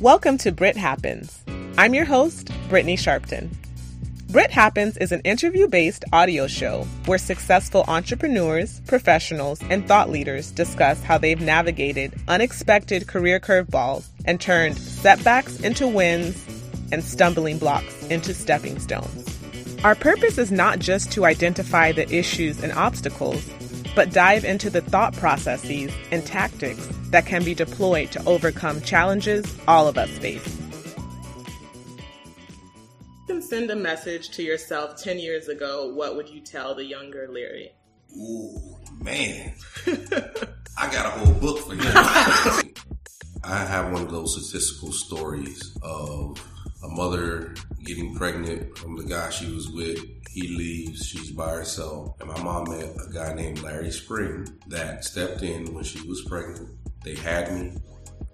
Welcome to Brit Happens. I'm your host, Brittany Sharpton. Brit Happens is an interview based audio show where successful entrepreneurs, professionals, and thought leaders discuss how they've navigated unexpected career curveballs and turned setbacks into wins and stumbling blocks into stepping stones. Our purpose is not just to identify the issues and obstacles, but dive into the thought processes and tactics that can be deployed to overcome challenges all of us face. You can send a message to yourself 10 years ago, what would you tell the younger Larry? Ooh, man. I got a whole book for you. I have one of those statistical stories of a mother getting pregnant from the guy she was with he leaves, she's by herself. And my mom met a guy named Larry Spring that stepped in when she was pregnant. They had me,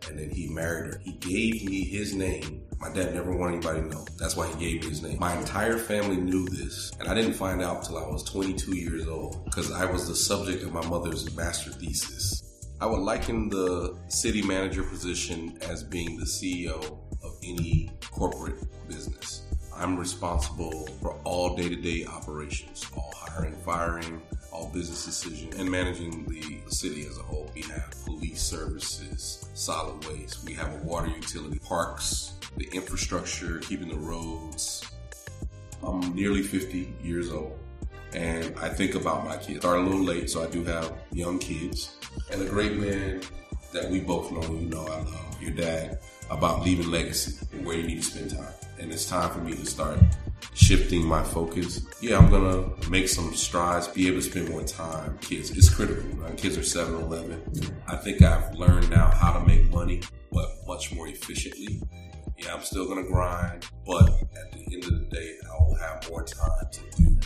and then he married her. He gave me his name. My dad never wanted anybody to know. That's why he gave me his name. My entire family knew this, and I didn't find out till I was 22 years old because I was the subject of my mother's master thesis. I would liken the city manager position as being the CEO of any corporate business. I'm responsible for all day to day operations, all hiring, firing, all business decisions, and managing the city as a whole. We have police services, solid waste, we have a water utility, parks, the infrastructure, keeping the roads. I'm nearly 50 years old, and I think about my kids. Start a little late, so I do have young kids, and a great man that we both know, you know, I love your dad, about leaving legacy and where you need to spend time and it's time for me to start shifting my focus. Yeah, I'm gonna make some strides, be able to spend more time. Kids, it's critical. My kids are 7 11. I think I've learned now how to make money, but much more efficiently. Yeah, I'm still gonna grind, but at the end of the day, I will have more time to do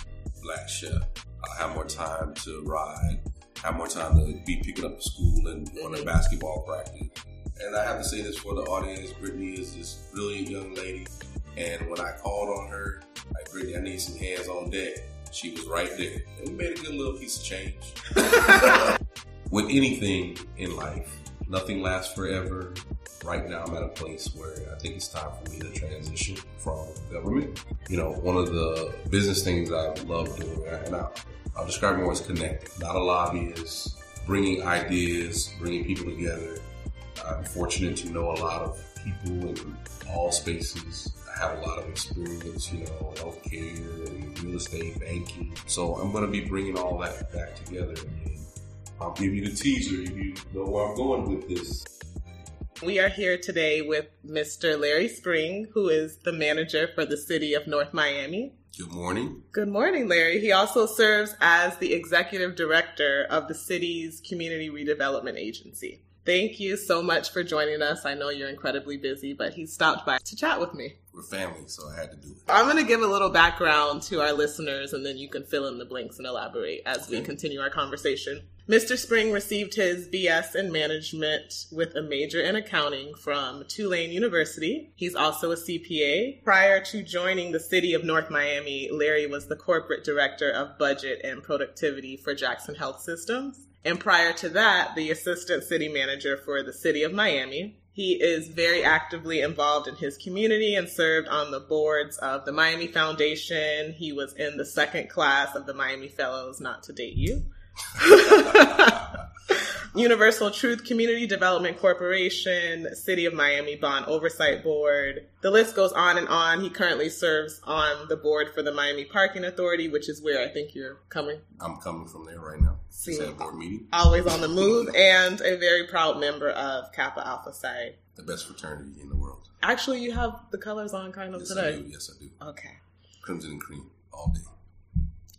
Black Chef. I'll have more time to ride, have more time to be picking up school and on a basketball practice. And I have to say this for the audience, Brittany is this brilliant young lady and when I called on her, like, Brittany, I need some hands on deck. She was right there. And we made a good little piece of change. With anything in life, nothing lasts forever. Right now, I'm at a place where I think it's time for me to transition from government. You know, one of the business things I love doing, and I'll, I'll describe more as connecting. Not a lobbyist, bringing ideas, bringing people together. I'm fortunate to know a lot of people in all spaces have a lot of experience, you know, healthcare and real estate banking. So I'm going to be bringing all that back together. And I'll give you the teaser if you know where I'm going with this. We are here today with Mr. Larry Spring, who is the manager for the city of North Miami. Good morning. Good morning, Larry. He also serves as the executive director of the city's community redevelopment agency. Thank you so much for joining us. I know you're incredibly busy, but he stopped by to chat with me. We're family, so I had to do it. I'm going to give a little background to our listeners and then you can fill in the blanks and elaborate as we continue our conversation. Mr. Spring received his BS in management with a major in accounting from Tulane University. He's also a CPA. Prior to joining the city of North Miami, Larry was the corporate director of budget and productivity for Jackson Health Systems. And prior to that, the assistant city manager for the city of Miami. He is very actively involved in his community and served on the boards of the Miami Foundation. He was in the second class of the Miami Fellows, not to date you. Universal Truth Community Development Corporation, City of Miami Bond Oversight Board. The list goes on and on. He currently serves on the board for the Miami Parking Authority, which is where I think you're coming. I'm coming from there right now. See, board meeting. Always on the move, and a very proud member of Kappa Alpha Psi. The best fraternity in the world. Actually, you have the colors on kind of yes, today. I do. Yes, I do. Okay. Crimson and cream all day.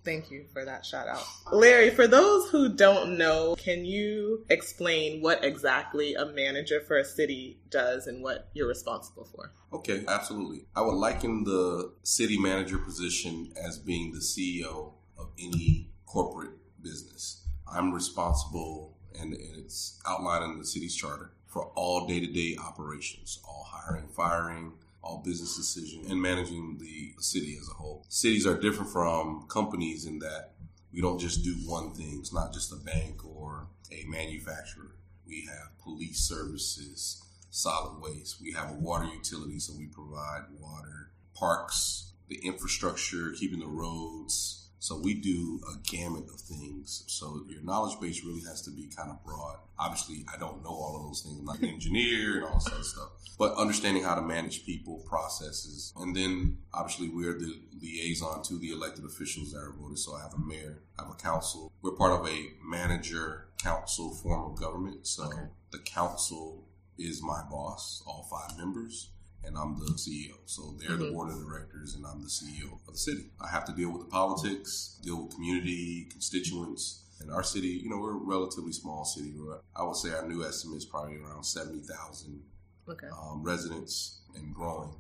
Thank you for that shout out. Larry, for those who don't know, can you explain what exactly a manager for a city does and what you're responsible for? Okay, absolutely. I would liken the city manager position as being the CEO of any corporate business. I'm responsible, and it's outlined in the city's charter, for all day to day operations, all hiring, firing, all business decisions and managing the city as a whole. Cities are different from companies in that we don't just do one thing. It's not just a bank or a manufacturer. We have police services, solid waste. We have a water utility, so we provide water, parks, the infrastructure, keeping the roads. So we do a gamut of things. So your knowledge base really has to be kind of broad. Obviously, I don't know all of those things. I'm not an engineer and all that stuff, but understanding how to manage people, processes, and then obviously we're the liaison to the elected officials that are voted. So I have a mayor, I have a council. We're part of a manager council form of government. So okay. the council is my boss, all five members and I'm the CEO. So they're mm-hmm. the board of directors, and I'm the CEO of the city. I have to deal with the politics, deal with community, constituents. And our city, you know, we're a relatively small city. I would say our new estimate is probably around 70,000 okay. um, residents and growing.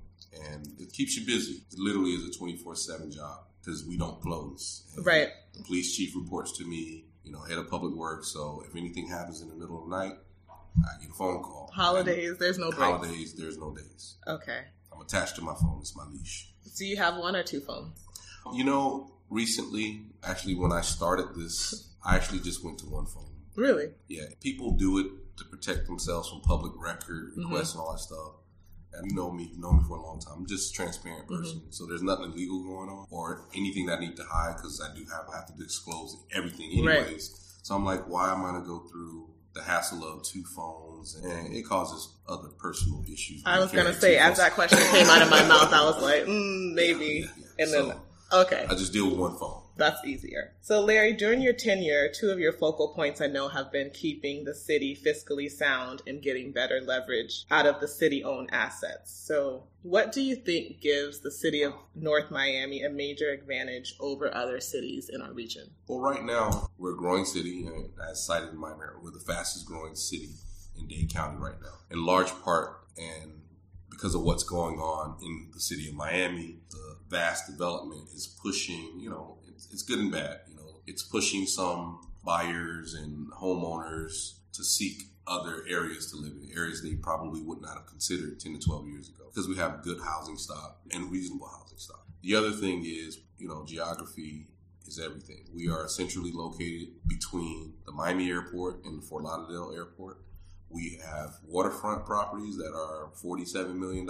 And it keeps you busy. It literally is a 24 7 job because we don't close. And right. The police chief reports to me, you know, head of public works. So if anything happens in the middle of the night, I get a phone call. Holidays, there's no breaks. Holidays, there's no days. Okay. I'm attached to my phone. It's my leash. Do you have one or two phones? You know, recently, actually, when I started this, I actually just went to one phone. Really? Yeah. People do it to protect themselves from public record mm-hmm. requests mm-hmm. and all that stuff. And you know me, you know me for a long time. I'm just a transparent mm-hmm. person. Mm-hmm. So there's nothing illegal going on or anything that I need to hide because I do have I have to disclose everything anyways. Right. So I'm like, why am I going to go through the hassle of two phones, and it causes other personal issues. I was going to say, as that question came out of my mouth, I was like, mm, maybe. Yeah, yeah, yeah. And so, then, okay. I just deal with one phone. That's easier. So, Larry, during your tenure, two of your focal points I know have been keeping the city fiscally sound and getting better leverage out of the city owned assets. So, what do you think gives the city of North Miami a major advantage over other cities in our region? Well, right now, we're a growing city, and as cited in my mayor, we're the fastest growing city in Dade County right now, in large part, and because of what's going on in the city of Miami, the vast development is pushing, you know, it's good and bad. You know, it's pushing some buyers and homeowners to seek other areas to live in, areas they probably would not have considered 10 to 12 years ago because we have good housing stock and reasonable housing stock. The other thing is, you know, geography is everything. We are centrally located between the Miami airport and the Fort Lauderdale airport. We have waterfront properties that are $47 million,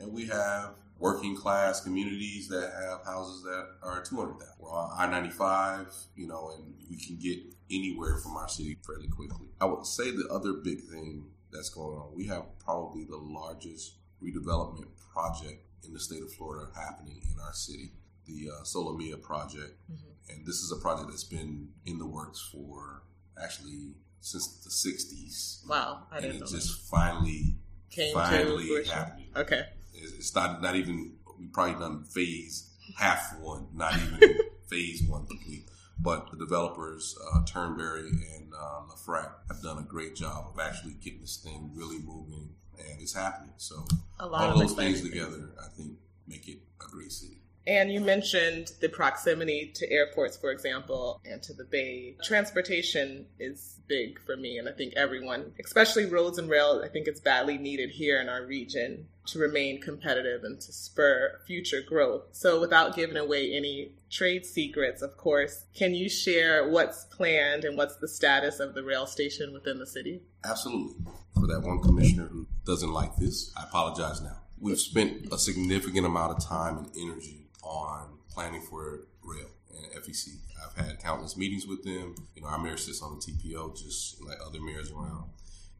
and we have working class communities that have houses that are 200,000. We're on I 95, you know, and we can get anywhere from our city fairly quickly. I would say the other big thing that's going on, we have probably the largest redevelopment project in the state of Florida happening in our city, the uh, SoLé Mia project. Mm-hmm. And this is a project that's been in the works for actually since the 60s. Wow. I didn't and it just that. finally, Came finally happened. Okay. It's not not even we probably done phase half one, not even phase one complete. But the developers, uh, Turnberry and uh, LeFrak, have done a great job of actually getting this thing really moving, and it's happening. So all those things together, I think, make it a great city. And you mentioned the proximity to airports, for example, and to the bay. Transportation is big for me, and I think everyone, especially roads and rail, I think it's badly needed here in our region to remain competitive and to spur future growth. So, without giving away any trade secrets, of course, can you share what's planned and what's the status of the rail station within the city? Absolutely. For that one commissioner who doesn't like this, I apologize now. We've spent a significant amount of time and energy on planning for rail and FEC. I've had countless meetings with them. You know, our mayor sits on the TPO just like other mayors around.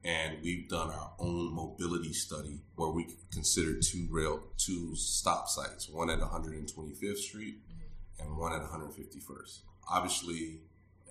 And we've done our own mobility study where we considered two rail, two stop sites, one at 125th Street mm-hmm. and one at 151st. Obviously,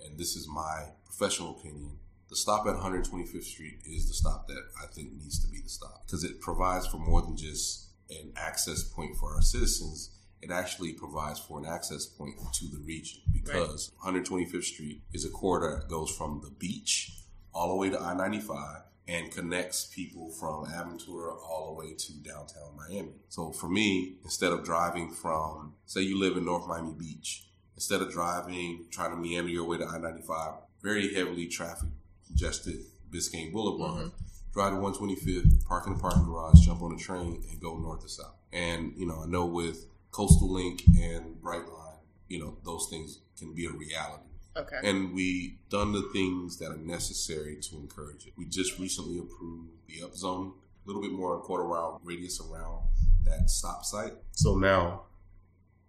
and this is my professional opinion, the stop at 125th Street is the stop that I think needs to be the stop because it provides for more than just an access point for our citizens it actually provides for an access point to the region because right. 125th Street is a corridor that goes from the beach all the way to I 95 and connects people from Aventura all the way to downtown Miami. So for me, instead of driving from, say you live in North Miami Beach, instead of driving, trying to meander your way to I 95, very heavily traffic congested Biscayne Boulevard. Mm-hmm. Drive to 125th, park in the parking garage, jump on a train, and go north to south. And, you know, I know with Coastal Link and Brightline, you know, those things can be a reality. Okay. And we done the things that are necessary to encourage it. We just recently approved the upzoning, a little bit more quarter mile radius around that stop site. So now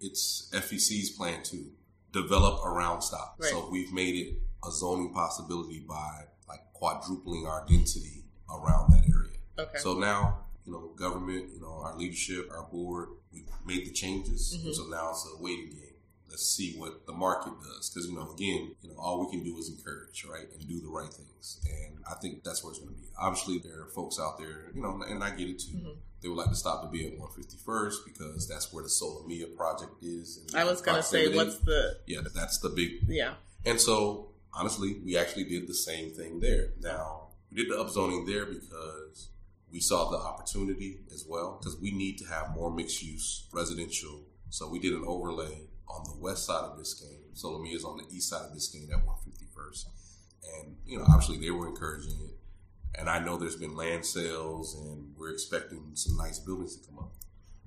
it's FEC's plan to develop around stop. Right. So we've made it a zoning possibility by like quadrupling our density around that area. okay. So now, you know, government, you know, our leadership, our board, we made the changes. Mhm. So now it's a waiting game. See what the market does. Because, you know, again, you know, all we can do is encourage, right? And do the right things. And I think that's where it's going to be. Obviously, there are folks out there, you know, and I get it too. Mhm. They would like to stop the B at 151st because that's where the SoLé Mia project is. and I was going to say, what's the, Yeah, that's the big yeah. and so, honestly, we actually did the same thing there. Now, we did the upzoning there because we saw the opportunity as well, because we need to have more mixed use residential. So we did an overlay on the west side of Biscayne. SoLé Mia is on the east side of Biscayne at 151st. And, you know, obviously they were encouraging it. And I know there's been land sales and we're expecting some nice buildings to come up.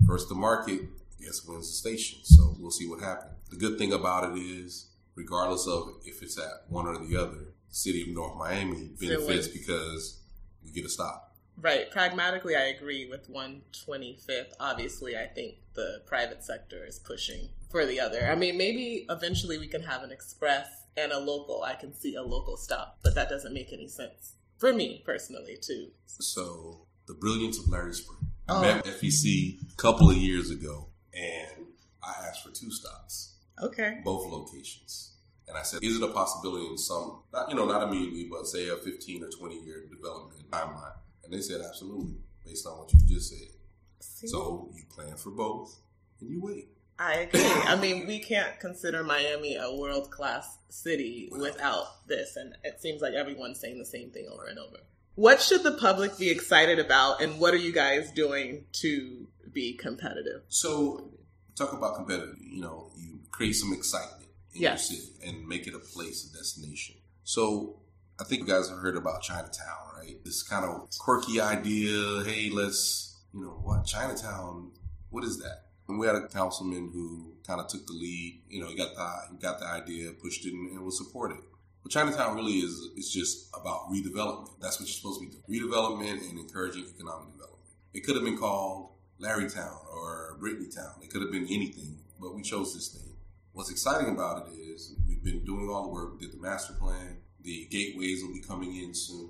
First the market, guess wins the station. So we'll see what happens. The good thing about it is, regardless of if it's at one or the other, the city of North Miami benefits because we get a stop. Right. Pragmatically, I agree with 125th. Obviously, I think the private sector is pushing for the other. I mean, maybe eventually we can have an express and a local. I can see a local stop, but that doesn't make any sense for me personally, too. So the brilliance of Larry Spring. I Oh. met FEC a couple of years ago and I asked for two stops. Okay. both locations. And I said, is it a possibility in some, not, you know, not immediately, but say a 15 or 20 year development timeline? And they said, absolutely, based on what you just said. See? So you plan for both and you wait. I agree. I mean, we can't consider Miami a world class city without this, and it seems like everyone's saying the same thing over and over. What should the public be excited about, and what are you guys doing to be competitive? So talk about competitive, you know, you create some excitement in Yes. your city and make it a place, a destination. So I think you guys have heard about Chinatown, right? This kind of quirky idea. Hey, let's, you know, what Chinatown? What is that? And we had a councilman who kind of took the lead. You know, he got the he got the idea, pushed it, and, and was supported. But Chinatown really is is just about redevelopment. That's what you're supposed to be doing: redevelopment and encouraging economic development. It could have been called Larrytown or Brittanytown. It could have been anything, but we chose this name. What's exciting about it is we've been doing all the work, We did the master plan. The gateways will be coming in soon.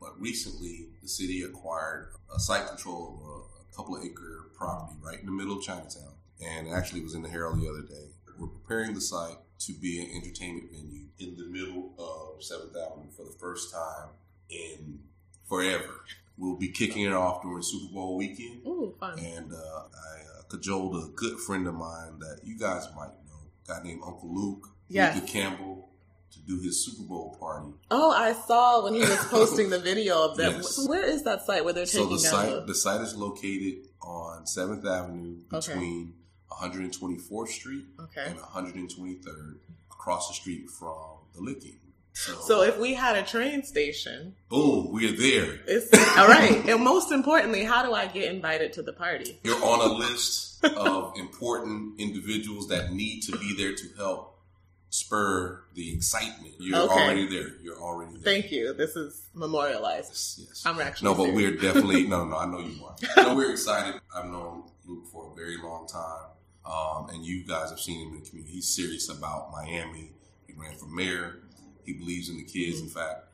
But recently, the city acquired a site control of a, a couple of acre property right in the middle of Chinatown. And actually, it was in the Herald the other day. We're preparing the site to be an entertainment venue in the middle of 7th Avenue for the first time in forever. We'll be kicking it off during Super Bowl weekend. Ooh, fun. And uh, I uh, cajoled a good friend of mine that you guys might know, a guy named Uncle Luke, Yes. Luke Campbell, to do his Super Bowl party. Oh, I saw when he was posting the video of them. Yes. Where is that site where they're taking So the site, the? the site is located on Seventh Avenue Okay. between 124th Street Okay. and 123rd, across the street from the Licking. So, So if we had a train station, boom, we're there. it's all right. And most importantly, how do I get invited to the party? You're on a list of important individuals that need to be there to help spur the excitement. You're Okay. already there. You're already there. Thank you. This is memorialized. Yes, yes. I'm actually no, but serious. we're definitely no, no. I know you are. No, we're excited. I've known Luke for a very long time, um, and you guys have seen him in the community. He's serious about Miami. He ran for mayor. He believes in the kids. Mm-hmm. In fact,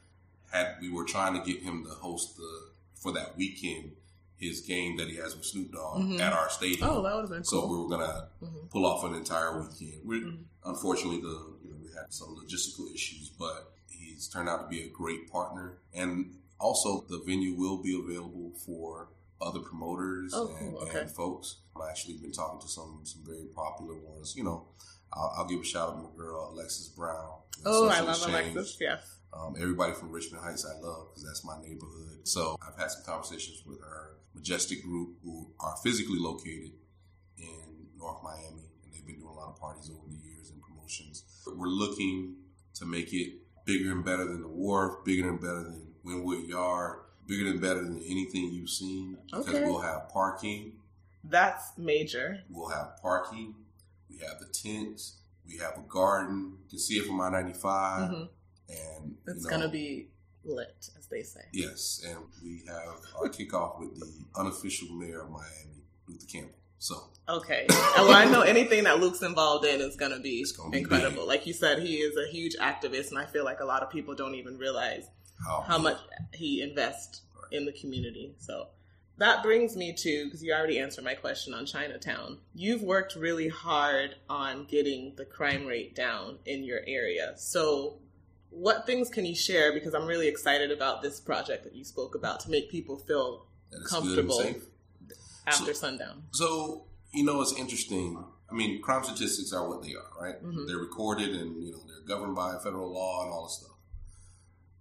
had we were trying to get him to host the for that weekend his game that he has with Snoop Dogg Mhm. at our stadium. Oh, that would have been So cool. we were gonna Mhm. pull off an entire weekend. we Mhm. Unfortunately, the you know we had some logistical issues, but he's turned out to be a great partner. And also, the venue will be available for other promoters Oh, and. Okay. and folks. I've actually been talking to some some very popular ones. You know, I'll, I'll give a shout out to my girl Alexis Brown. Oh, I love Exchange. Alexis. Yes. Um, everybody from Richmond Heights I love because that's my neighborhood. So I've had some conversations with her majestic group who are physically located in North Miami, and they've been doing a lot of parties over the years promotions. We're looking to make it bigger and better than the Wharf, bigger and better than Wynwood Yard, bigger and better than anything you've seen because Okay. we'll have parking. That's major. We'll have parking. We have the tents. We have a garden. You can see it from I 95. Mhm. And It's you know, gonna be lit, as they say. Yes, and we have our kickoff with the unofficial mayor of Miami, Luther Campbell. So Okay. Oh, well, I know anything that Luke's involved in is going to be incredible. Like you said, he is a huge activist, and I feel like a lot of people don't even realize how, how much he invests in the community. So that brings me to because you already answered my question on Chinatown. You've worked really hard on getting the crime rate down in your area. So what things can you share? Because I'm really excited about this project that you spoke about to make people feel comfortable. safe. After sundown. So you know, it's interesting. I mean, crime statistics are what they are, right? Mhm. They're recorded and you know they're governed by federal law and all this stuff.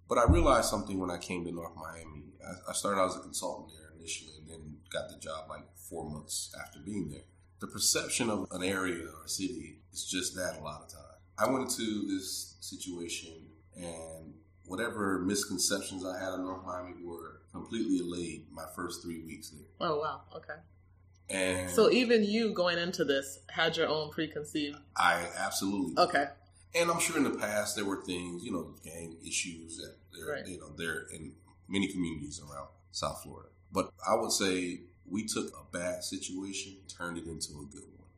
But I realized something when I came to North Miami. I, I started out as a consultant there initially, and then got the job like four months after being there. The perception of an area or a city is just that a lot of time. I went into this situation, and whatever misconceptions I had of North Miami were completely allayed my first three weeks there. Oh wow, okay. And So even you going into this had your own preconceived. I absolutely Okay. And I'm sure in the past there were things, you know, gang issues that there, Right. you know, there in many communities around South Florida. But I would say we took a bad situation, turned it into a good one.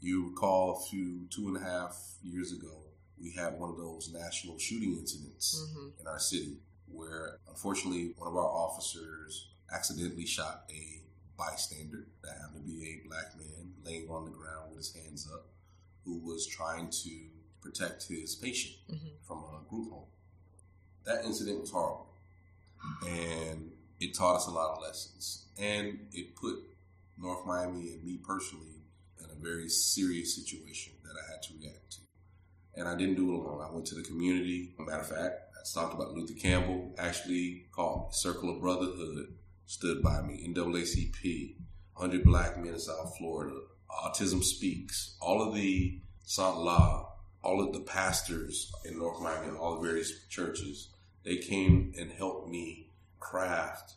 You recall a few two and a half years ago, we had one of those national shooting incidents hmm in our city where unfortunately one of our officers accidentally shot a bystander that happened to be a black man laying on the ground with his hands up who was trying to protect his patient hmm from a group home. That incident was horrible and it taught us a lot of lessons and it put North Miami and me personally in a very serious situation that I had to react to. And I didn't do it alone. I went to the community. Matter of fact, I talked about Luther Campbell, actually called. Circle of Brotherhood stood by me. NAACP, 100 Black Men in South Florida, Autism Speaks, all of the Sant La, all of the pastors in North Miami, all the various churches, they came and helped me craft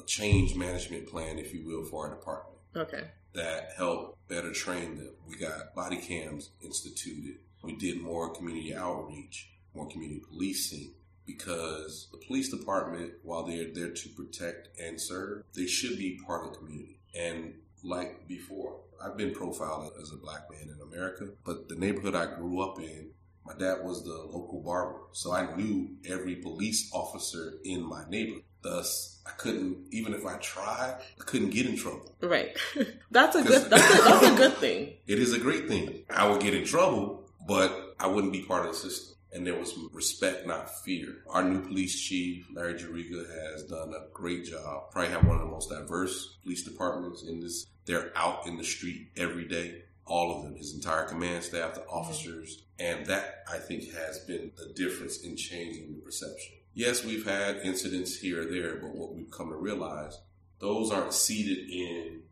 a change management plan, if you will, for our department Okay. that helped better train them. We got body cams instituted. We did more community outreach, more community policing, because the police department, while they're there to protect and serve, they should be part of the community. And like before, I've been profiled as a black man in America, but the neighborhood I grew up in, my dad was the local barber. So I knew every police officer in my neighborhood. Thus, I couldn't, even if I tried, I couldn't get in trouble. Right. that's a good. That's a, that's a good thing. It is a great thing. I would get in trouble, but I wouldn't be part of the system. And there was respect, not fear. Our new police chief, Larry Juriga, has done a great job. Probably have one of the most diverse police departments in this. They're out in the street every day. All of them, his entire command staff, the mm-hmm. officers. And that, I think, has been the difference in changing the perception. Yes, we've had incidents here or there, but what we've come to realize, those aren't seated in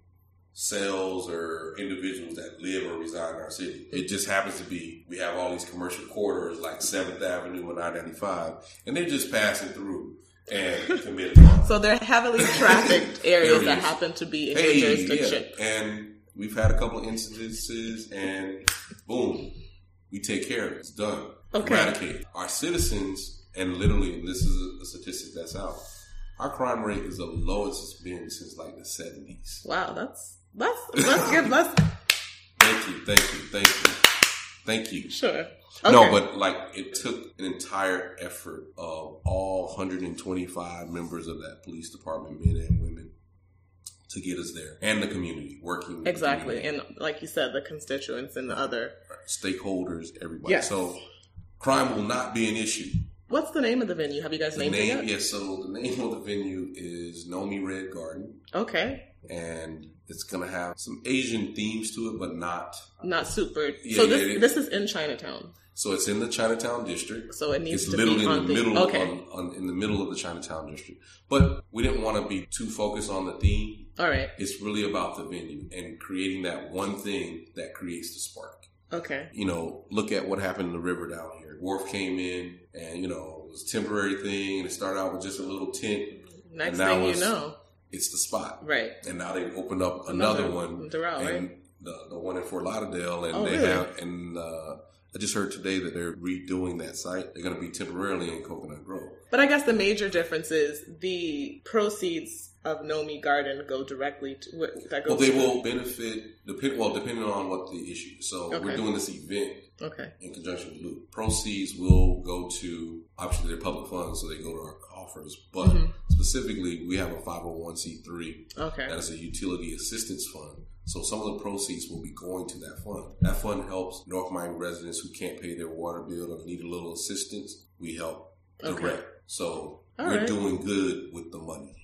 cells or individuals that live or reside in our city. It just happens to be we have all these commercial corridors like Seventh Avenue and I ninety five, and they're just passing through and committing. So they're heavily trafficked areas that happen to be in Hey, your jurisdiction. yeah. And we've had a couple of incidences, and boom, we take care of it. It's done. Okay. Eradicate our citizens, and literally, and this is a statistic that's out. Our crime rate is the lowest it's been since like the seventies. Wow, that's that's let's give let's Thank you, thank you, thank you, thank you. sure. No, but like it took an entire effort of all 125 members of that police department, men and women, to get us there, and the community working exactly, community, and like you said, the constituents and the other. stakeholders, everybody. Yes. So crime will not be an issue. What's the name of the venue? Have you guys The named name, it yet? yes. So the name of the venue is Nomi Red Garden, Okay, and it's gonna have some Asian themes to it, but not. not super. Yeah, so this yeah. this is in Chinatown, So it's in the Chinatown district. so it needs It's to literally be in the middle, Okay, on, on, in the middle of the Chinatown district. But we didn't want to be too focused on the theme. all right, It's really about the venue and creating that one thing that creates the spark. okay, You know, look at what happened in the river down here. Wharf came in, and you know, it was a temporary thing, and it started out with just a little tent. next thing was- you know, It's the spot, right, and now they've opened up another, Another one. Doral, and right? the, the one in Fort Lauderdale, and Oh, they really? have and uh, I just heard today that they're redoing that site. They're going to be temporarily in Coconut Grove. But I guess the major difference is the proceeds of Nomi Garden go directly to what that Well, they will benefit. Depend well, depending on what the issue. is. So Okay. we're doing this event Okay. in conjunction with Loop. Proceeds will go to obviously they're public funds, so they go to our coffers. But Mhm. Specifically, we have a five hundred one c three Okay. that is a utility assistance fund. So some of the proceeds will be going to that fund. That fund helps North Miami residents who can't pay their water bill or need a little assistance. We help direct. Okay. So All we're right. doing good with the money.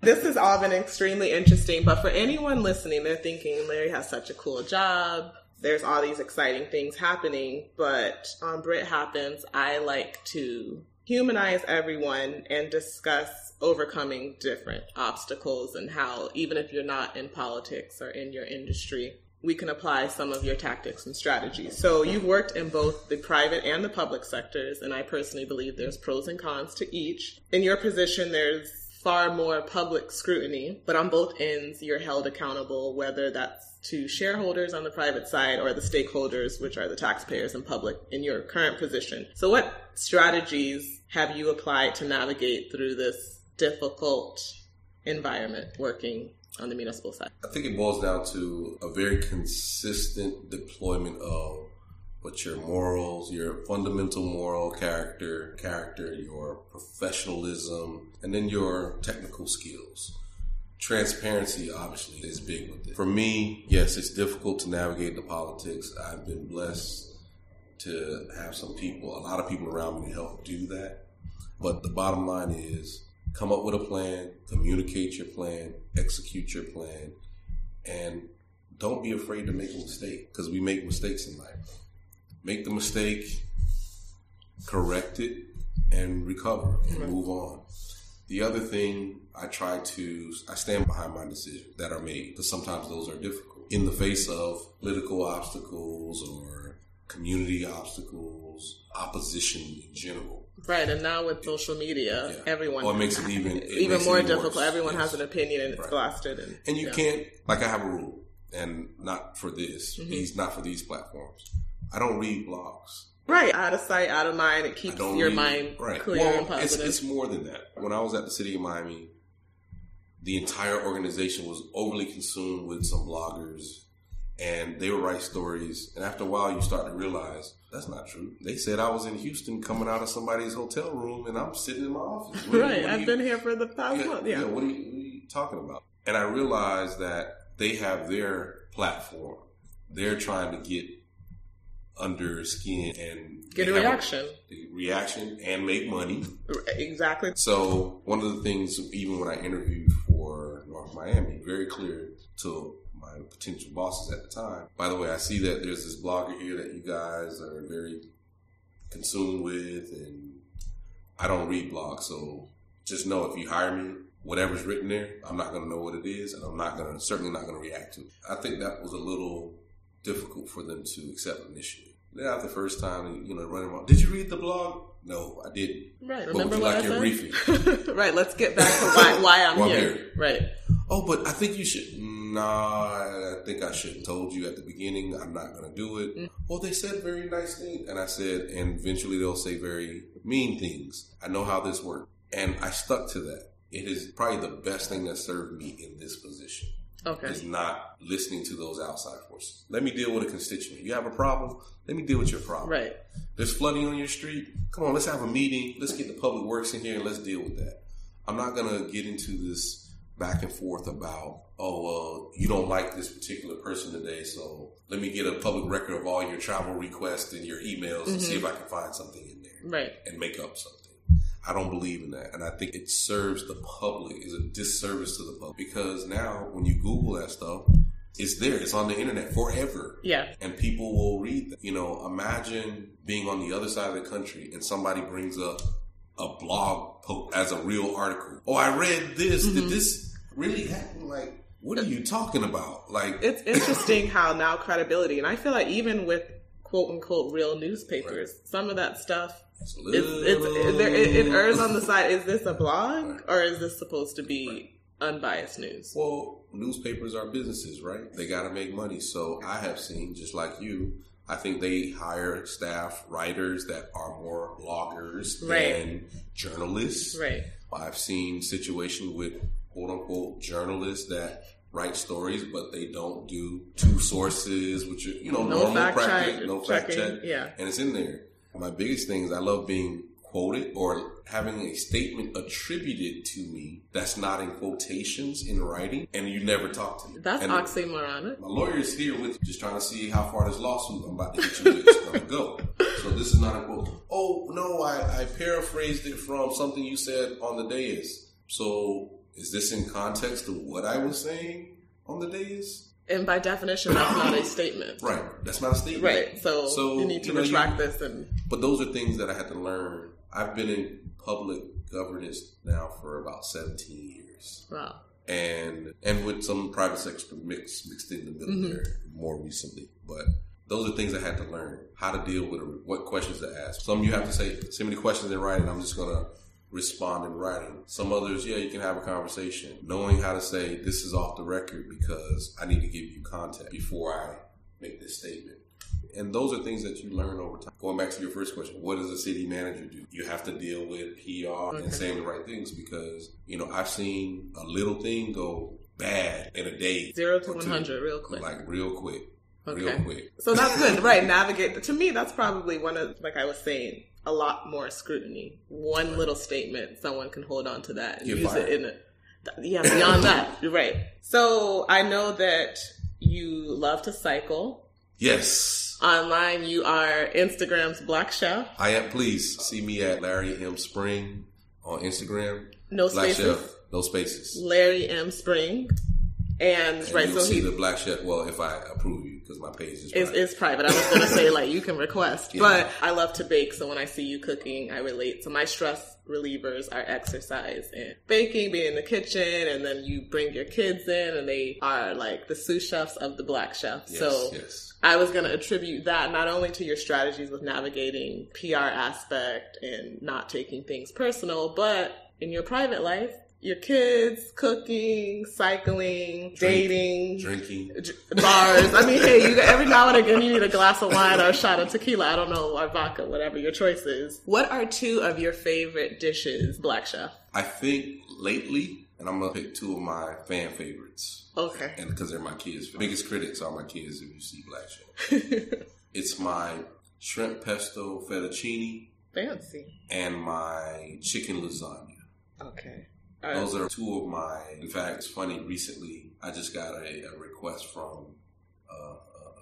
This has all been extremely interesting, but for anyone listening, they're thinking Larry has such a cool job. There's all these exciting things happening, but on Brit Happens, I like to humanize everyone and discuss overcoming different obstacles and how, even if you're not in politics or in your industry, we can apply some of your tactics and strategies. So you've worked in both the private and the public sectors, and I personally believe there's pros and cons to each. In your position, there's far more public scrutiny, but on both ends, you're held accountable, whether that's to shareholders on the private side or the stakeholders, which are the taxpayers and public in your current position. So what strategies have you applied to navigate through this difficult environment working on the municipal side? I think it boils down to a very consistent deployment of what your morals, your fundamental moral character, character, your professionalism, and then your technical skills. Transparency obviously is big with it. For me, yes, it's difficult to navigate the politics. I've been blessed to have some people, a lot of people around me to help do that. But the bottom line is come up with a plan, communicate your plan, execute your plan, and don't be afraid to make a mistake because we make mistakes in life. Make the mistake, correct it, and recover and move on. The other thing I try to, I stand behind my decisions that are made because sometimes those are difficult in the face of political obstacles or community obstacles, opposition in general. Right, and now with social media, Yeah. everyone Well, it makes it even- it even more difficult. worse. Everyone Yes. has an opinion and it's Right. blasted, and And you yeah. can't, like, I have a rule, and not for this, Mm-hmm. these, not for these platforms. I don't read blogs. right out of sight, out of mind. It keeps your read- mind right. clear well, and positive. It's, it's more than that. When I was at the city of Miami, the entire organization was overly consumed with some bloggers, and they would write stories. And after a while, you start to realize that's not true. They said I was in Houston, coming out of somebody's hotel room, and I'm sitting in my office. What- right, what I've you- been here for the past yeah, month. Yeah, yeah, what, are you, what are you talking about? And I realized that they have their platform. They're trying to get under skin and get a reaction. a reaction and make money. Exactly. So one of the things, even when I interviewed for North Miami, very clear to my potential bosses at the time. By the way, I see that there's this blogger here that you guys are very consumed with, and I don't read blogs, so just know if you hire me, whatever's written there, I'm not going to know what it is, and I'm not going to certainly not going to react to it. I think that was a little difficult for them to accept initially. Yeah, the first time, you know, running around. Did you read the blog? No, I didn't. Right. What Remember what like I right. Let's get back to why why I'm Well, I'm here. here. Right. Oh, but I think you should. Nah, I think I should have told you at the beginning. I'm not going to do it. Mm. Well, they said very nice things, and I said, and eventually they'll say very mean things. I know how this works, and I stuck to that. It is probably the best thing that served me in this position. Okay. Is not listening to those outside forces. Let me deal with a constituent. You have a problem. Let me deal with your problem. Right. There's flooding on your street. Come on, let's have a meeting. Let's get the public works in here and let's deal with that. I'm not gonna get into this back and forth about, oh, well, you don't like this particular person today, so let me get a public record of all your travel requests and your emails and mm-hmm. see if I can find something in there Right. and make up something. I don't believe in that. And I think it serves the public, is a disservice to the public. Because now when you Google that stuff, it's there. It's on the internet forever Yeah. and people will read them. You know, imagine being on the other side of the country and somebody brings up a blog post as a real article. Oh, I read this. Mm-hmm. Did this really happen? Like, what are you talking about? Like, It's interesting how now credibility, and I feel like even with quote unquote real newspapers, some of that stuff it's it's, it's there, it, it errs on the side. Is this a blog or is this supposed to be unbiased news? Well, newspapers are businesses, right? They got to make money. So I have seen, just like you, I think they hire staff writers that are more bloggers Right. than journalists. Right. I've seen situations with quote unquote journalists that write stories, but they don't do two sources, which are, you know, No normal practice, check- no fact checking, check. yeah. And it's in there. My biggest thing is I love being quoted or having a statement attributed to me that's not in quotations in writing and you never talk to me. That's and oxymoronic. my lawyer is here with just trying to see how far this lawsuit I'm about to get you is going to go. So this is not a quote. Oh no, I, I paraphrased it from something you said on the dais. So is this in context of what I was saying on the dais? And by definition, that's not a statement. Right. That's not a statement. Right. So, So, you need to you know, you- retract this and But those are things that I had to learn. I've been in public governance now for about 17 years. wow. and and with some private sector mix mixed in the middle Mm-hmm. there more recently. But those are things I had to learn how to deal with what questions to ask. Some you have to say send me the questions in writing. I'm just gonna respond in writing. Some others, yeah, you can have a conversation, knowing how to say this is off the record because I need to give you context before I make this statement. And those are things that you learn over time. Going back to your first question, what does a city manager do? You have to deal with PR Okay. and saying the right things because, you know, I've seen a little thing go bad in a day. Zero to or two. 100 real quick. Like real quick. Okay. Real quick. So that's good, right? Navigate. To me, that's probably one of, like I was saying, a lot more scrutiny. One little statement, someone can hold on to that and You're use fired. it in a. Yeah, beyond that, you're right. So I know that you love to cycle. Yes. Online, you are Instagram's Black Chef. I am please see me at Larry M. Spring on Instagram. No Black spaces. Chef. No spaces. Larry M. Spring. And, And right, you'll so see he the Black Chef. Well, if I approve you, because my page is private. it's private. I was going to say, like, you can request. Yeah. But I love to bake, so when I see you cooking, I relate. So my stress relievers are exercise and baking, being in the kitchen, and then you bring your kids in, and they are like the sous chefs of the black chef. yes, so yes. I was going to attribute that not only to your strategies with navigating PR aspect and not taking things personal, but in your private life, your kids, cooking, cycling, dating, Drinking. Bars. I mean, hey, you every now and again you need a glass of wine or a shot of tequila. I don't know, or vodka, whatever your choice is. What are two of your favorite dishes, Black Chef? I think lately, and I'm gonna pick two of my fan favorites, Okay. and because they're my kids, biggest critics are my kids. If you see Black Chef, it's my shrimp pesto fettuccine Fancy. and my chicken lasagna. Okay. Right. Those are two of my. In fact, it's funny. Recently, I just got a, a request from uh,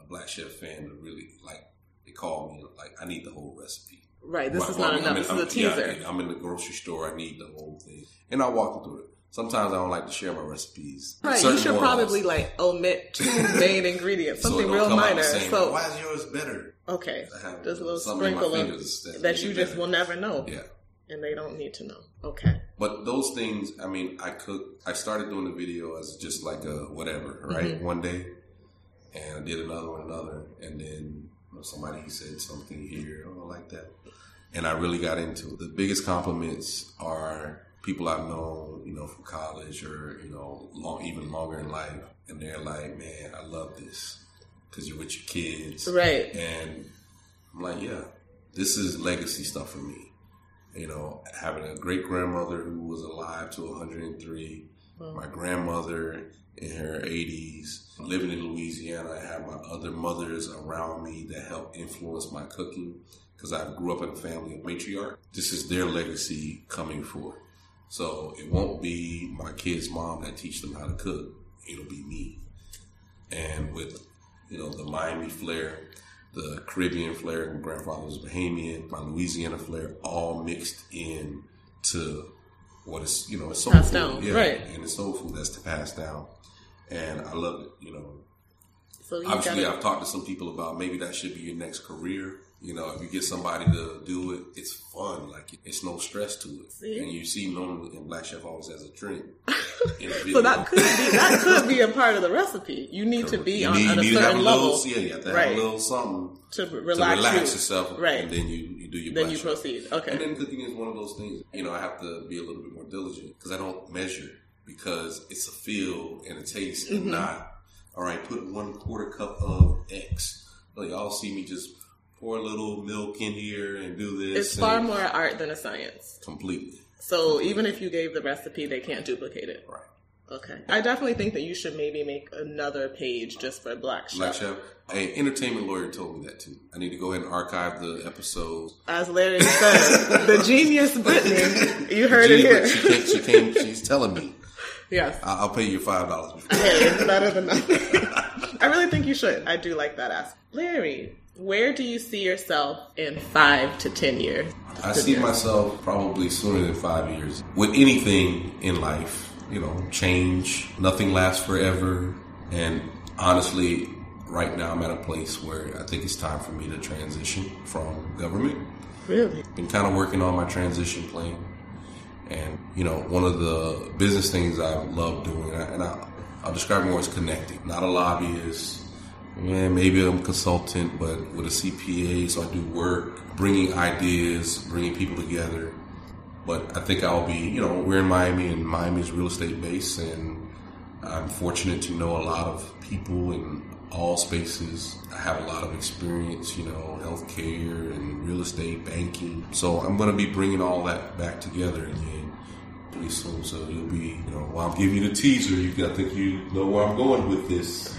a Black Chef fan to really like. They called me like, I need the whole recipe. Right. This is not enough. This is I'm- a teaser. yeah, I'm in the grocery store. I need the whole thing, and I'll walk through it. Sometimes I don't like to share my recipes. Right. You should ones, probably like omit two main ingredients, something don't real come out the minor. same. So why is yours better? okay, I just a little sprinkle of that that you just better. will never know, Yeah. and they don't need to know. Okay. But those things, I mean, I cook. I started doing the video as just like a whatever, right? Mm-hmm. One day, and I did another one, another, and then you know, somebody said something here, oh, like that, and I really got into it. The biggest compliments are people I've known, you know, from college or you know, long, even longer in life, and they're like, "Man, I love this because you're with your kids, Right. and I'm like, yeah, this is legacy stuff for me. You know, having a great grandmother who was alive to 103, my grandmother in her 80s, living in Louisiana, I have my other mothers around me that help influence my cooking because I grew up in a family of matriarch. This is their legacy coming forth. So it won't be my kid's mom that teach them how to cook. It'll be me. And with, you know, the Miami flair, the Caribbean flair, my grandfather was Bahamian, my Louisiana flair, all mixed in to what is, you know, it's soul Passed food. down, yeah, right. And it's soul food that's to pass down. And I love it, you know. So you Obviously, gotta, I've talked to some people about maybe that should be your next career. You know, if you get somebody to do it, it's fun. Like it's no stress to it. See? And you see, normally, and Black Chef always has a drink. So that could be that could be a part of the recipe. You need to be You on need, a you to have certain level little, yeah, you have to have Right. a little something to to relax, relax you. yourself, Right. And then you, you do your Then you proceed. Okay. And then cooking is one of those things. You know, I have to be a little bit more diligent because I don't measure because it's a feel and a taste and mm-hmm. not, all right, put one quarter cup of X. Like, y'all see me just pour a little milk in here and do this. It's far more art than a science. Completely. So even if you gave the recipe, they can't duplicate it. Right. Okay. I definitely think that you should maybe make another page just for Black Chef. Black Chef. Hey, entertainment lawyer told me that too. I need to go ahead and archive the episodes. As Larry said, the genius Brittany. You heard it here. She came, she came, she's telling me. yes. I'll pay you five dollars. Hey, it's better than nothing. I really think you should. I do like that ask. Larry, where do you see yourself in five to ten years? I see myself probably sooner than five years. With anything in life, you know, change. Nothing lasts forever. And honestly, right now I'm at a place where I think it's time for me to transition from government. Really? Been kind of working on my transition plan. And, you know, one of the business things I love doing, and I, I'll describe more as connecting. Not a lobbyist. Yeah, maybe I'm a consultant, but with a CPA, so I do work, bringing ideas, bringing people together. But I think I'll be, you know, we're in Miami, and Miami is real estate based, and I'm fortunate to know a lot of people in all spaces. I have a lot of experience, you know, healthcare and real estate, banking. So I'm going to be bringing all that back together again pretty soon. So you'll be, you know, while I'm giving you the teaser, you got to think you know where I'm going with this.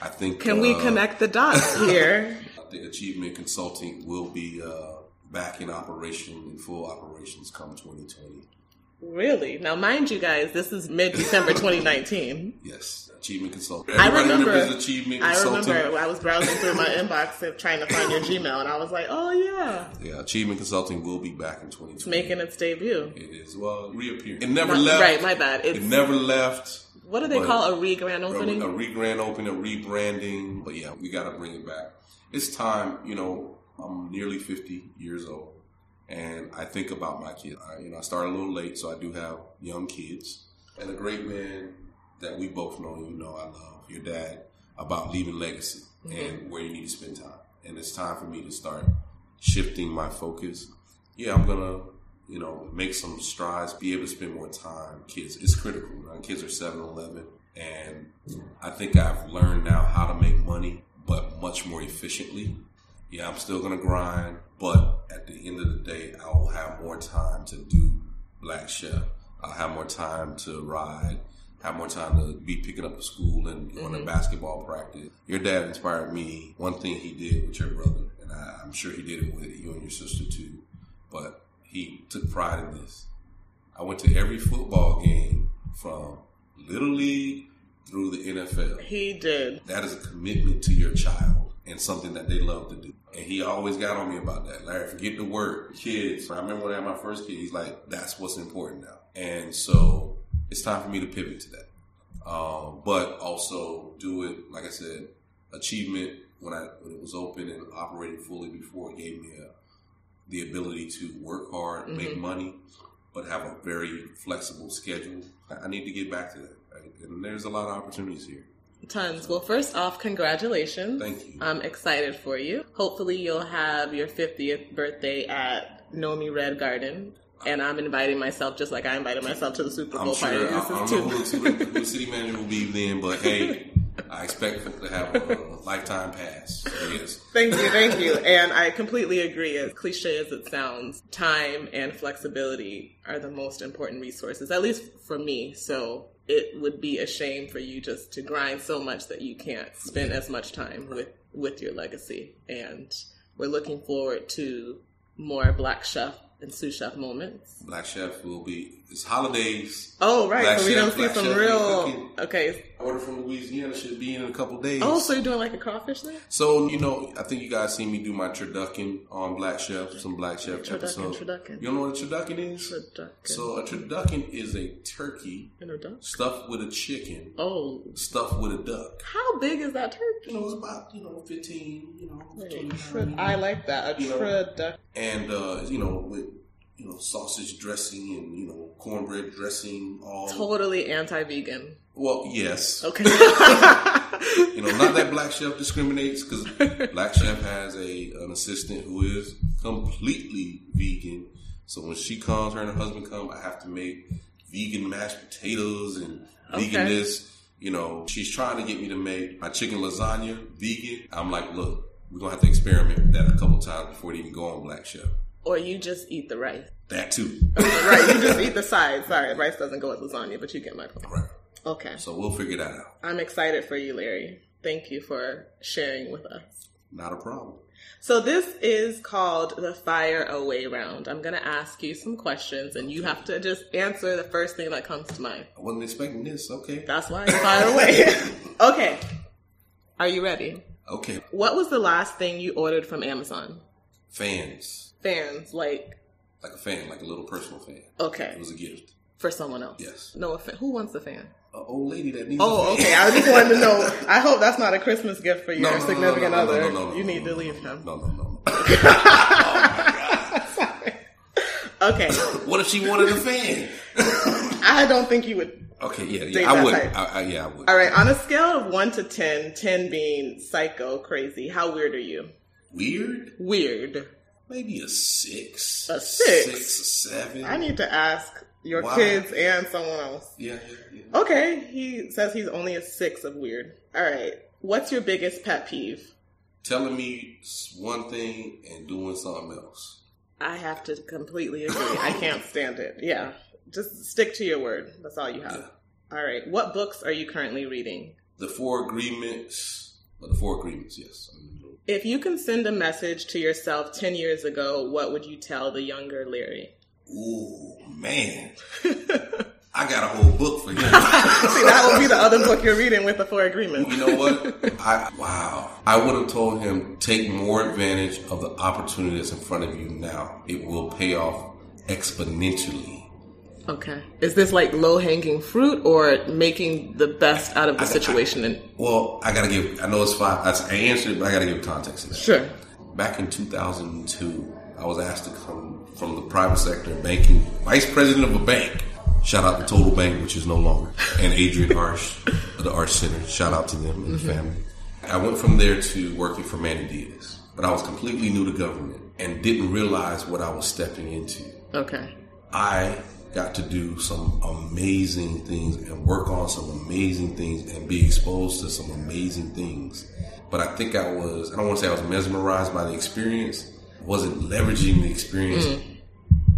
I think. Can we uh, connect the dots here? I think Achievement Consulting will be uh, back in operation, in full operations come 2020. really? Now, mind you guys, this is mid December 2019. Yes, Achievement Consulting. I remember. Achievement I Consulting. remember I was browsing through my inbox and trying to find your Gmail, and I was like, "Oh yeah, Yeah, Achievement Consulting will be back in 2020. it's making its debut." It is well reappearing. It never Not- left. right, my bad. It's- it never left. What do they but call a re-grand A, opening? a re-grand opening, a rebranding. But yeah, we got to bring it back. It's time. You know, I'm nearly 50 years old, and I think about my kids. I, you know, I started a little late, so I do have young kids, and a great man that we both know. You know, I love your dad about leaving legacy mm-hmm. and where you need to spend time. And it's time for me to start shifting my focus. Yeah, I'm gonna, you know, make some strides, be able to spend more time. Kids, it's critical. My kids are 7, 11, and I think I've learned now how to make money, but much more efficiently. Yeah, I'm still gonna grind, but at the end of the day, I will have more time to do Black Chef. I'll have more time to ride, have more time to be picking up the school and going to mm-hmm. basketball practice. Your dad inspired me. One thing he did with your brother, and I, I'm sure he did it with you and your sister too, but he took pride in this. I went to every football game from Little League through the NFL. he did. That is a commitment to your child and something that they love to do. And he always got on me about that. Larry, forget the work, kids. I remember when I had my first kid, he's like, that's what's important now. And so it's time for me to pivot to that. Um, but also do it, like I said, achievement when I when it was open and operating fully before it gave me a, the ability to work hard, make mm-hmm. money, but have a very flexible schedule. I need to get back to that. And there's a lot of opportunities here. Tons. Well, first off, congratulations. Thank you. I'm excited for you. Hopefully, you'll have your 50th birthday at Nomi Red Garden. And I'm inviting myself just like I invited myself to the Super Bowl I'm sure. party. I, I don't is know who the city manager will be then, but hey, I expect to have a lifetime pass. Yes. Thank you, thank you. And I completely agree. As cliche as it sounds, time and flexibility are the most important resources, at least for me. So it would be a shame for you just to grind so much that you can't spend as much time with, with your legacy. And we're looking forward to more Black Chef and sous chef moments. Black Chef will be. It's holidays. Oh, right. Black so we Chef, don't see Black some real. Okay. Order from Louisiana should be in a couple days. Oh, so you're doing like a crawfish thing? So you know, I think you guys seen me do my turducken on Black Chef, some Black Chef Turducken, episodes. turducken. You know what a turducken is? Turducken. So a turducken is a turkey and a duck? stuffed with a chicken, Oh. stuffed with a duck. How big is that turkey? You know, it's about you know fifteen. You know, 20 Tri- I like that. A You turducken. and uh, you know with you know sausage dressing and you know cornbread dressing. All Totally anti-vegan. Well, yes. Okay. You know, not that Black Chef discriminates because Black Chef has a an assistant who is completely vegan. So when she comes, her and her husband come, I have to make vegan mashed potatoes and Okay. vegan this. You know, she's trying to get me to make my chicken lasagna vegan. I'm like, look, we're gonna have to experiment with that a couple times before it even go on Black Chef. Or you just eat the rice. That too. right, you just eat the sides. Sorry, rice doesn't go with lasagna, but you get my point. Right. Okay. So we'll figure that out. I'm excited for you, Larry. Thank you for sharing with us. Not a problem. So this is called the fire away round. I'm going to ask you some questions and you have to just answer the first thing that comes to mind. I wasn't expecting this. Okay. That's why it's fire away. okay. Are you ready? Okay. What was the last thing you ordered from Amazon? Fans. Fans, like, Like a fan, like a little personal fan. okay, It was a gift. For someone else. Yes. No offense. Who wants the fan? An old lady that needs Oh, a fan. okay. I just wanted to know. I hope that's not a Christmas gift for your No, no, significant no, other. no, no, no, you need to leave him. No, no, no. Sorry. Oh, okay. What if she wanted a fan? I don't think you would. Okay, yeah, yeah, I would. I, I, yeah, I would. All right. On a scale of 1 to 10, 10 being psycho, crazy, how weird are you? Weird? Weird. Maybe a six. A six? Six or seven. I need to ask your Wow. kids and someone else. yeah, yeah, yeah. Okay. He says he's only a 6 of weird. All right. What's your biggest pet peeve? Telling me one thing and doing something else. I have to completely agree. I can't stand it. Yeah. Just stick to your word. That's all you have. Yeah. All right. What books are you currently reading? The four agreements. But the four agreements, yes. If you can send a message to yourself 10 years ago, what would you tell the younger Larry? Ooh, man. I got a whole book for you. See, that would be the other book you're reading with the Four Agreements. You know what? I wow. I would have told him take more advantage of the opportunity that's in front of you now. It will pay off exponentially. Okay. Is this like low hanging fruit or making the best out of the situation? And Well, I gotta give. I know it's five. I answered, it, but I gotta give context to that. sure. Back in 2002, I was asked to come from the private sector, banking, vice president of a bank. Shout out to Total Bank, which is no longer, and Adrienne Arsht of the Arsht Center. Shout out to them and the mm-hmm. family. I went from there to working for Manny Diaz, but I was completely new to government and didn't realize what I was stepping into. Okay. I got to do some amazing things and work on some amazing things and be exposed to some amazing things. But I think I was, I don't want to say I was mesmerized by the experience, wasn't leveraging the experience mm.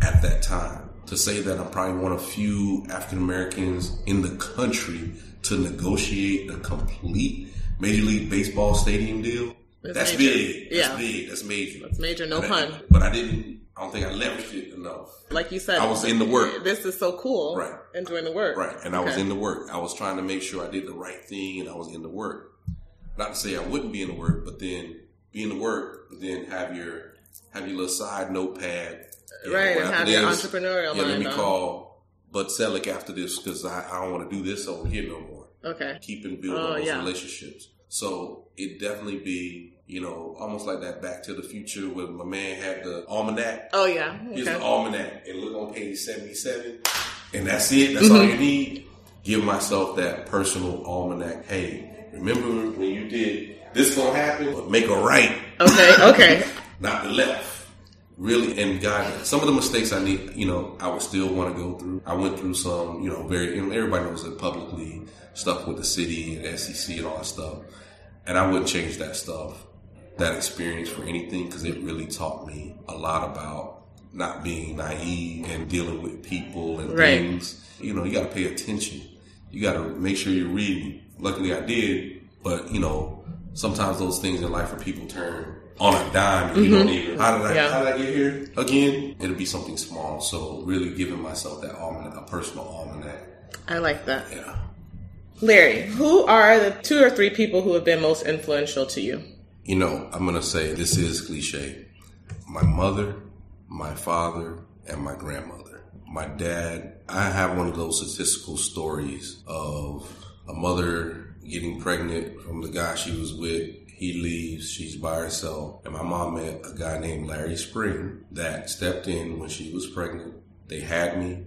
at that time. To say that I'm probably one of few African Americans in the country to negotiate a complete Major League Baseball stadium deal. That's That's big. That's Yeah. big. That's major. That's major, no But I- pun. But I didn't, I don't think I leveraged it enough. Like you said, I was in the work. This is so cool. Right. And doing the work. Right. And I was in the work. I was trying to make sure I did the right thing and I was in the work. Not to say I wouldn't be in the work, but then be in the work, but then have your have your little side notepad. Right, and have your entrepreneurial Yeah, let me on. call Bud Selig after this because I, I don't want to do this over here no more. Okay. Keep and build Oh, those yeah. relationships. So it definitely be, you know, almost like that Back to the Future where my man had the almanac. Oh, yeah. Here's Okay. the almanac and look on page 77. And that's it. That's all Mm-hmm. you need. Give myself that personal almanac. Hey, remember when you did this gonna happen? Make a right, Okay. Okay. not the left. Really, and God, some of the mistakes I need, you know, I would still want to go through. I went through some, you know, very, you know, everybody knows that publicly stuff with the city and SEC and all that stuff. And I wouldn't change that stuff, that experience for anything because it really taught me a lot about not being naive and dealing with people and Right. things. You know, you got to pay attention. You got to make sure you're reading. Luckily, I did, but you know, sometimes those things in life for people turn on a dime. And You don't mm-hmm. even. How did I? Yeah. How did I get here again? It'll be something small. So really giving myself that almanac, a personal almanac. I like that. Yeah. Larry, who are the two or three people who have been most influential to you? You know, I'm gonna say this is cliche. My mother, my father, and my grandmother. My dad, I have one of those statistical stories of a mother getting pregnant from the guy she was with. He leaves, she's by herself, and my mom met a guy named Larry Spring that stepped in when she was pregnant. They had me.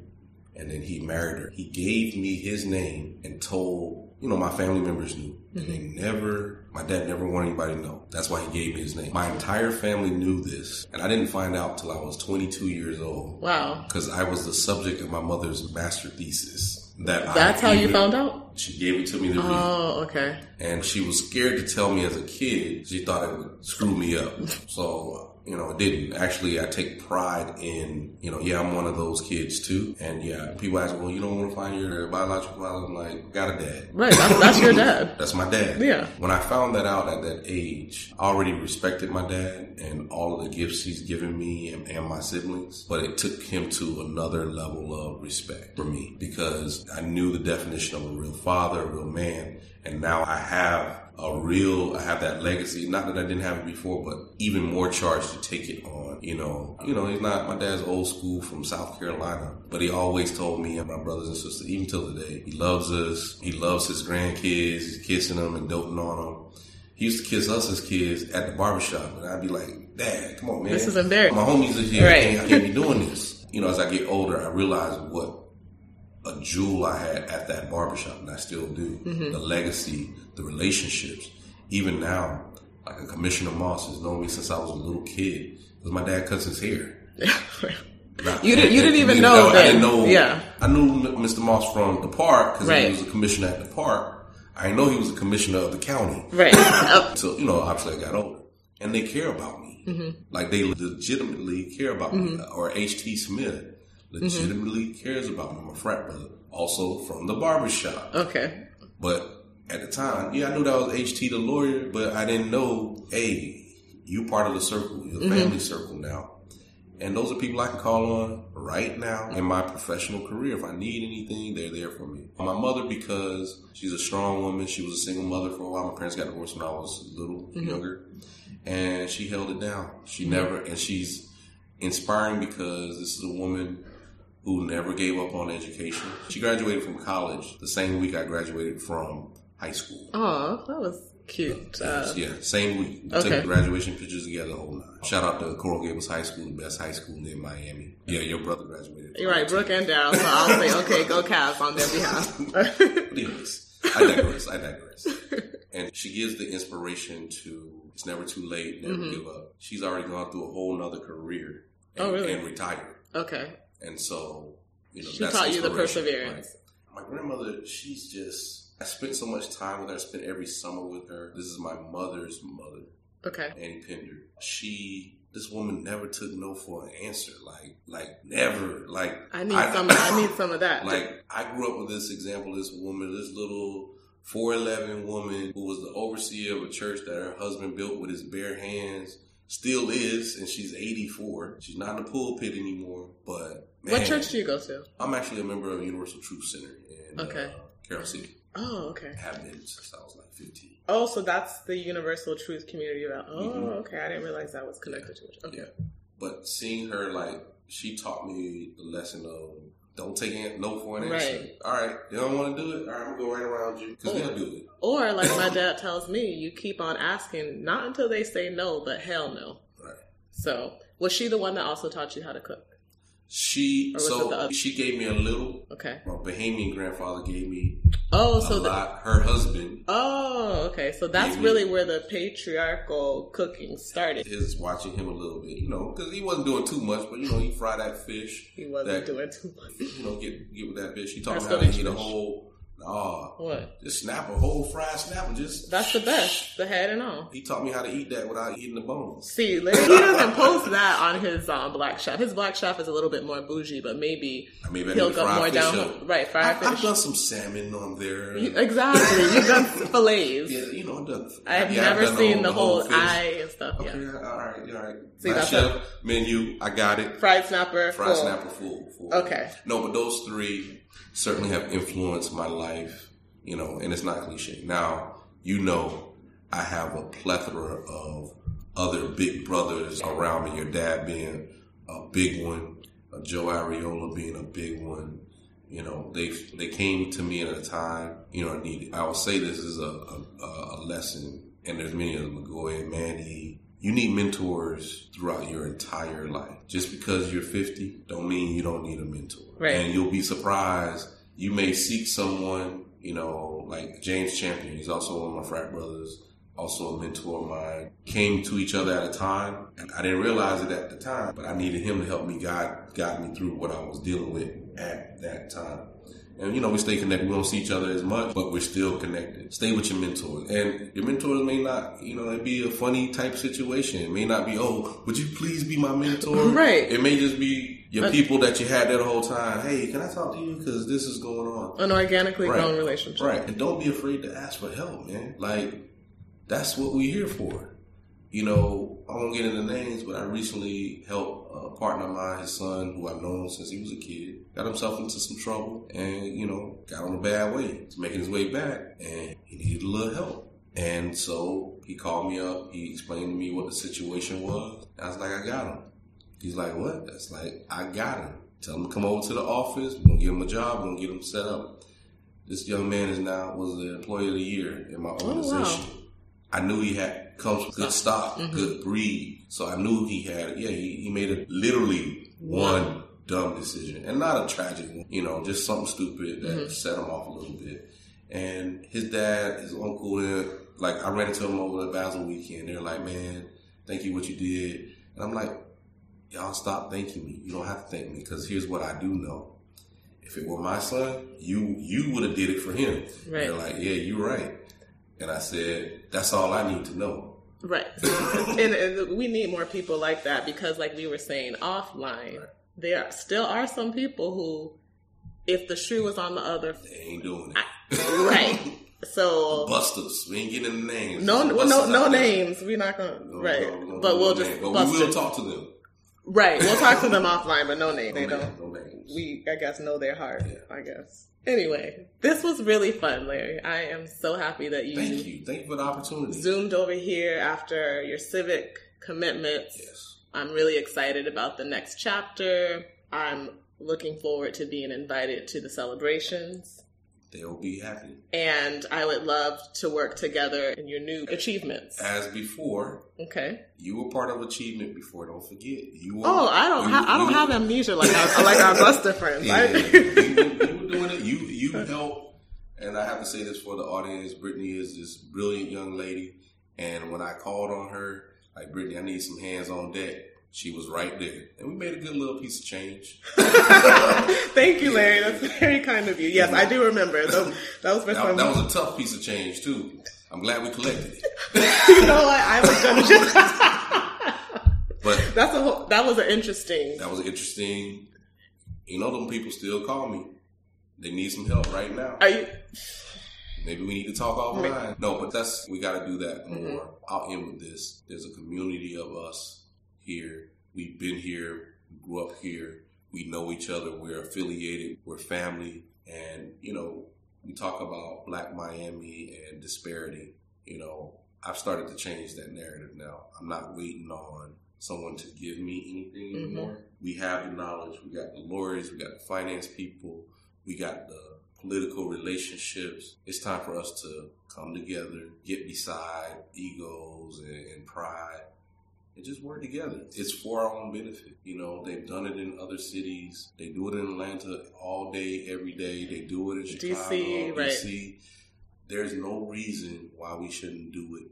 and then he married her. He gave me his name and told, you know, my family members knew. And they mm-hmm. never, my dad never wanted anybody to know. That's why he gave me his name. My entire family knew this. And I didn't find out till I was 22 years old. Wow. Because I was the subject of my mother's master thesis. That That's I how you even- found out? She gave it to me to read. Oh, okay. And she was scared to tell me as a kid. She thought it would screw me up. So, uh, you know, it didn't. Actually, I take pride in, you know, yeah, I'm one of those kids too. And yeah, people ask, well, you don't want to find your biological father? I'm like, got a dad. Right. That's, that's your dad. That's my dad. Yeah. When I found that out at that age, I already respected my dad and all of the gifts he's given me and, and my siblings, but it took him to another level of respect for me because I knew the definition of a real father, a real man, and now I have a real, I have that legacy. Not that I didn't have it before, but even more charge to take it on. You know, you know, he's not, my dad's old school from South Carolina, but he always told me and my brothers and sisters, even till today, he loves us. He loves his grandkids. He's kissing them and doting on them. He used to kiss us as kids at the barbershop, and I'd be like, Dad, come on, man. This is embarrassing. My homies is here. Right. I, can't, I can't be doing this. You know, as I get older, I realize what a jewel I had at that barbershop, and I still do. Mm-hmm. The legacy, the relationships. Even now, like a Commissioner Moss has known me since I was a little kid because my dad cuts his hair. Not- You didn't- you didn't even know I didn't know. Yeah. I knew Mr. Moss from the park because Right. he was a commissioner at the park. I didn't know he was a commissioner of the county. Right. Oh, So, you know, obviously I got older. And they care about me. Mm-hmm. Like they legitimately care about me. Or H.T. Smith legitimately cares about me. A frat brother. Also from the barbershop. okay. But at the time, yeah, I knew that was H.T. the lawyer, but I didn't know, hey, you part of the circle, your mm-hmm. family circle now. And those are people I can call on right now in my professional career. If I need anything, they're there for me. My mother, because she's a strong woman, she was a single mother for a while. My parents got divorced when I was little, mm-hmm. younger, and she held it down. She never, and she's inspiring because this is a woman who never gave up on education. She graduated from college the same week I graduated from high school. Oh, that was cute. Uh, yeah, same week. We okay. took graduation pictures together, the whole nine. Shout out to Coral Gables High School, the best high school in Miami. Yeah, your brother graduated. you're right, Brooke and Daryl. So I'll say, okay, go Cavs on their behalf. Anyways, I digress. I digress. And she gives the inspiration to it's never too late, never give up. She's already gone through a whole nother career and, Mm-hmm. Oh, really? and retired. okay. And so, you know, She taught you the perseverance. My grandmother, she's just, I spent so much time with her. I spent every summer with her. This is my mother's mother, Okay. Annie Pender. She, this woman never took no for an answer. Like, like never. Like, I need some. I need some of that. like I grew up with this example, this woman, this little 4'11 woman who was the overseer of a church that her husband built with his bare hands, still is, and she's 84. She's not in the pulpit anymore, but man, what church do you go to? I'm actually a member of Universal Truth Center in Okay. uh, Carol City. Oh, okay. Have been since I was like 15. Oh, so that's the Universal Truth Community. About. Oh, mm-hmm. okay. I didn't realize that was connected to it. Okay. Yeah. But seeing her, like, she taught me the lesson of don't take an- no for an answer. Right. All right, they don't want to do it. All right, I'm gonna go right around you because they'll do it. Or like my dad tells me, you keep on asking, not until they say no, but hell no. Right. So was she the one that also taught you how to cook? She Or was it the so she gave me a little. Okay. My Bahamian grandfather gave me Oh, so the, lot. Her husband oh, okay. So that's really where the patriarchal cooking started. is watching him a little bit, you know, because he wasn't doing too much, but you know, he fry that fish. He wasn't that, doing too much. You know, get get with that fish. He taught That's me how to eat a whole. Nah, What? just snap a whole fried snap and just. That's the best. The head and all. He taught me how to eat that without eating the bones. See, he doesn't post that on his um, black chef. His black chef is a little bit more bougie, but maybe I mean, I he'll go more fish down. up. Right, fried I've, I've done some salmon on there. You- exactly. You've done fillets. yeah, you know, I've done. I yeah, I've never seen the whole, fish. eye and stuff. Okay, Yeah. all right, all right. See, that's chef menu, I got it. Fried snapper. Fried full. snapper full, full. Okay. No, but those three certainly have influenced my life, you know, and it's not cliche. Now, you know, I have a plethora of other big brothers around me. Your dad being a big one, Joe Arriola being a big one. You know, they they came to me at a time, you know, I needed. I will say this is a, a, a lesson, and there's many of them. McGoy, Manny, you need mentors throughout your entire life. Just because you're 50 don't mean you don't need a mentor. Right. And you'll be surprised. You may seek someone, you know, like James Champion. He's also one of my frat brothers, also a mentor of mine. Came to each other at a time. And I didn't realize it at the time, but I needed him to help me guide, guide me through what I was dealing with at that time. And you know, we stay connected. We don't see each other as much, but we're still connected. Stay with your mentors. And your mentors may not, you know, it be a funny type situation. It may not be, oh, would you please be my mentor? Right. It may just be your people that you had there the whole time. Hey, can I talk to you? Because this is going on. An organically Right. grown relationship. Right. And don't be afraid to ask for help, man. Like, that's what we're here for. You know, I won't get into names, but I recently helped a partner of mine, his son, who I've known since he was a kid, got himself into some trouble and, you know, got on a bad way. He's making his way back and he needed a little help. And so he called me up. He explained to me what the situation was. I was like, I got him. He's like, what? That's like, I got him. Tell him to come over to the office. We're going to give him a job. We're going to get him set up. This young man is now, was the employee of the year in my oh, organization. I knew he had comes from good stock, mm-hmm. good breed. So I knew he had yeah, he, he made a literally one dumb decision. And not a tragic one, you know, just something stupid that mm-hmm. set him off a little bit. And his dad, his uncle, and like I ran into him over the Basel weekend. They're like, Man, thank you what you did. And I'm like, Y'all stop thanking me. You don't have to thank me because here's what I do know. If it were my son, you you would have did it for him. Right. They're like, yeah, you're right. And I said, that's all I need to know. Right. and, and we need more people like that because, like we were saying offline, there still are some people who, if the shoe was on the other, They ain't doing it. right. So Busters. We ain't getting the names. no, Some no, no names. We're not gonna No, right, no, no, but no we'll just But bust we will talk to them. Right, we'll talk to them offline, but no name. They No don't. no names. We, I guess, know their heart. Yeah. I guess. Anyway, this was really fun, Larry. I am so happy that you, Thank you. Thank you for the opportunity. zoomed over here after your civic commitments. Yes. I'm really excited about the next chapter. I'm looking forward to being invited to the celebrations. They'll be happy. And I would love to work together in your new achievements. As before, Okay. you were part of achievement before. Don't forget. You were, Oh, I don't you- have I don't you- have amnesia like our, like our Buster friends. Yeah, I- you, were- you were doing it. You you helped, and I have to say this for the audience. Brittany is this brilliant young lady, and when I called on her, like Brittany, I need some hands on deck. She was right there, and we made a good little piece of change. Thank you, Larry. That's very kind of you. Yes, I do remember. That, that was for That, that was a tough piece of change too. I'm glad we collected it, you know what? I was gonna just. but That's a whole, that was an interesting. that was interesting. You know, them people still call me. They need some help right now. Are you? Maybe we need to talk offline. No, but that's we got to do that Mm-hmm. more. I'll end with this. There's a community of us here. We've been here, we grew up here. We know each other. We're affiliated. We're family, and you know, we talk about Black Miami and disparity. You know, I've started to change that narrative now. I'm not waiting on someone to give me anything Mhm. anymore. We have the knowledge. We got the lawyers. We got the finance people. We got the political relationships. It's time for us to come together, get beside egos and, and pride, and just work together. It's for our own benefit. You know, they've done it in other cities. They do it in Atlanta all day, every day. They do it in Chicago, DC, right. DC. There's no reason why we shouldn't do it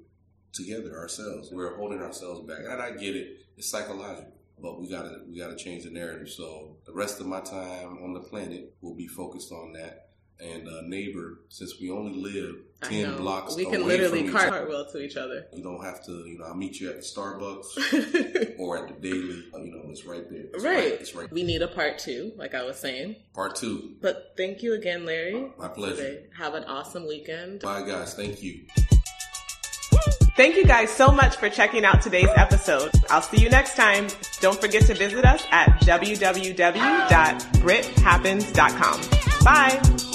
together ourselves. We're holding ourselves back, and I get it. It's psychological, but we gotta we gotta change the narrative. So the rest of my time on the planet will be focused on that. And uh, neighbor, since we only live ten know. blocks We can away literally from each cart- other, cartwheel to each other. you don't have to. You know, I'll meet you at the Starbucks or at the Daily. Uh, You know, it's right there. It's right. It's right. We need a part two, like I was saying. Part two. But thank you again, Larry. My pleasure. Okay. Have an awesome weekend. Bye, guys. Thank you. Thank you guys so much for checking out today's episode. I'll see you next time. Don't forget to visit us at www.brithappens.com. Bye.